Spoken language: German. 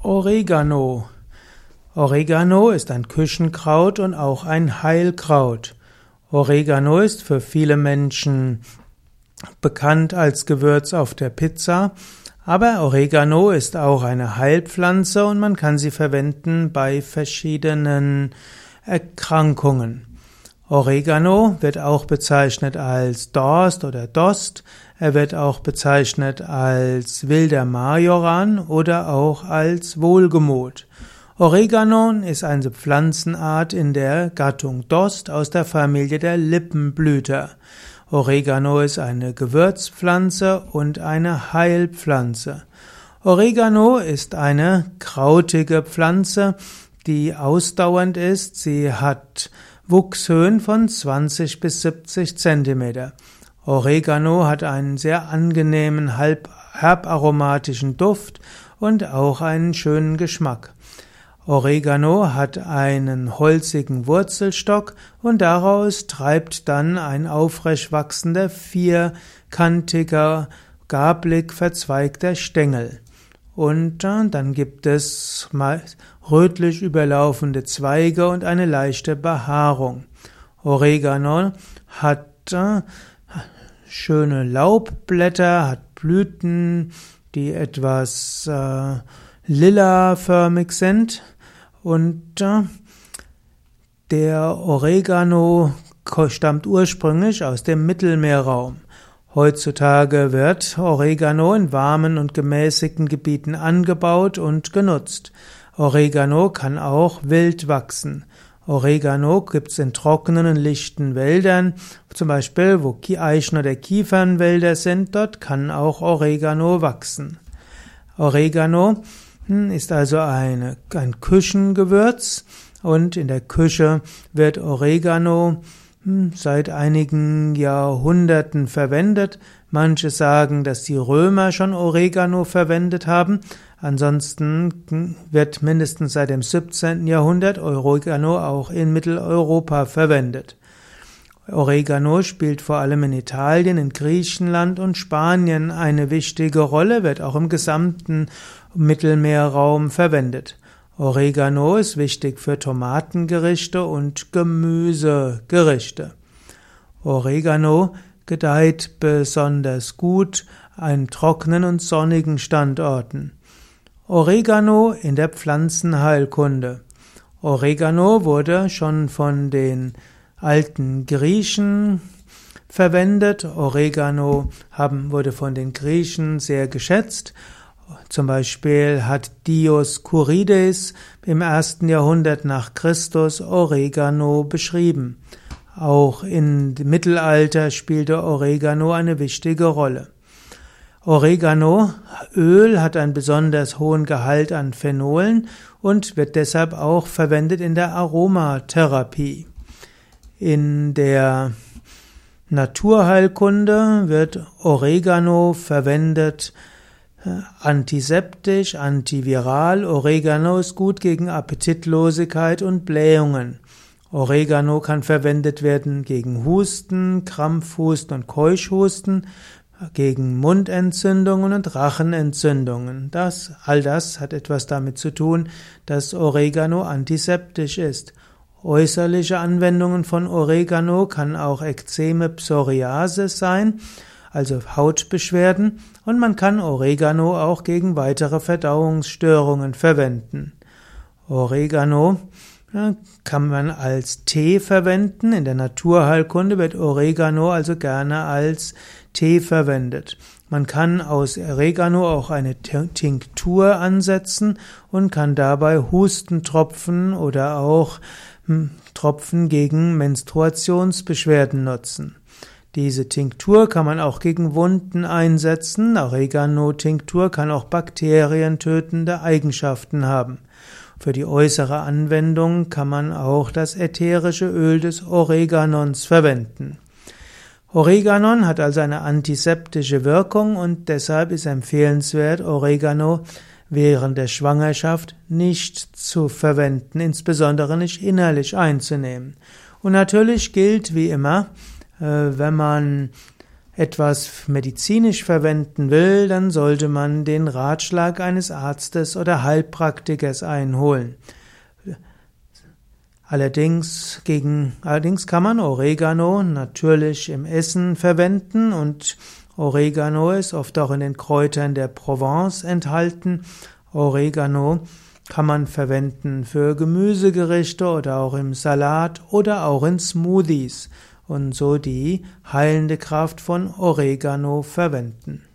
Oregano. Oregano ist ein Küchenkraut und auch ein Heilkraut. Oregano ist für viele Menschen bekannt als Gewürz auf der Pizza, aber Oregano ist auch eine Heilpflanze und man kann sie verwenden bei verschiedenen Erkrankungen. Oregano wird auch bezeichnet als Dorst oder Dost. Er wird auch bezeichnet als wilder Majoran oder auch als Wohlgemut. Oregano ist eine Pflanzenart in der Gattung Dost aus der Familie der Lippenblüter. Oregano ist eine Gewürzpflanze und eine Heilpflanze. Oregano ist eine krautige Pflanze, die ausdauernd ist. Sie hat Wuchshöhen von 20 bis 70 Zentimeter. Oregano hat einen sehr angenehmen, halb herbaromatischen Duft und auch einen schönen Geschmack. Oregano hat einen holzigen Wurzelstock und daraus treibt dann ein aufrecht wachsender, vierkantiger, gablig verzweigter Stängel. Und dann gibt es rötlich überlaufende Zweige und eine leichte Behaarung. Oregano hat schöne Laubblätter, hat Blüten, die etwas äh, lilaförmig sind und äh, der Oregano stammt ursprünglich aus dem Mittelmeerraum. Heutzutage wird Oregano in warmen und gemäßigten Gebieten angebaut und genutzt. Oregano kann auch wild wachsen. Oregano gibt's in trockenen und lichten Wäldern, zum Beispiel wo Eichen- oder Kiefernwälder sind, dort kann auch Oregano wachsen. Oregano hm, ist also eine, ein Küchengewürz und in der Küche wird Oregano seit einigen Jahrhunderten verwendet. Manche sagen, dass die Römer schon Oregano verwendet haben. Ansonsten hm, wird mindestens seit dem 17. Jahrhundert Oregano auch in Mitteleuropa verwendet. Oregano spielt vor allem in Italien, in Griechenland und Spanien eine wichtige Rolle, wird auch im gesamten Mittelmeerraum verwendet. Oregano ist wichtig für Tomatengerichte und Gemüsegerichte. Oregano gedeiht besonders gut an trockenen und sonnigen Standorten. Oregano in der Pflanzenheilkunde. Oregano wurde schon von den alten Griechen verwendet. Oregano haben, wurde von den Griechen sehr geschätzt zum Beispiel hat Dioskurides im ersten Jahrhundert nach Christus Oregano beschrieben. Auch im Mittelalter spielte Oregano eine wichtige Rolle. Oreganoöl hat einen besonders hohen Gehalt an Phenolen und wird deshalb auch verwendet in der Aromatherapie. In der Naturheilkunde wird Oregano verwendet Antiseptisch, antiviral, Oregano ist gut gegen Appetitlosigkeit und Blähungen. Oregano kann verwendet werden gegen Husten, Krampfhusten und Keuchhusten, gegen Mundentzündungen und Rachenentzündungen. Das, all das hat etwas damit zu tun, dass Oregano antiseptisch ist. Äußerliche Anwendungen von Oregano kann auch Ekzeme Psoriasis sein also Hautbeschwerden, und man kann Oregano auch gegen weitere Verdauungsstörungen verwenden. Oregano kann man als Tee verwenden. In der Naturheilkunde wird Oregano also gerne als Tee verwendet. Man kann aus Oregano auch eine Tinktur ansetzen und kann dabei Hustentropfen oder auch hm, Tropfen gegen Menstruationsbeschwerden nutzen. Diese Tinktur kann man auch gegen Wunden einsetzen. Oregano-Tinktur kann auch bakterientötende Eigenschaften haben. Für die äußere Anwendung kann man auch das ätherische Öl des Oreganons verwenden. Oreganon hat also eine antiseptische Wirkung und deshalb ist empfehlenswert, Oregano während der Schwangerschaft nicht zu verwenden, insbesondere nicht innerlich einzunehmen. Und natürlich gilt wie immer, wenn man etwas medizinisch verwenden will, dann sollte man den Ratschlag eines Arztes oder Heilpraktikers einholen. Allerdings, gegen, allerdings kann man Oregano natürlich im Essen verwenden und Oregano ist oft auch in den Kräutern der Provence enthalten. Oregano kann man verwenden für Gemüsegerichte oder auch im Salat oder auch in Smoothies und so die heilende Kraft von Oregano verwenden.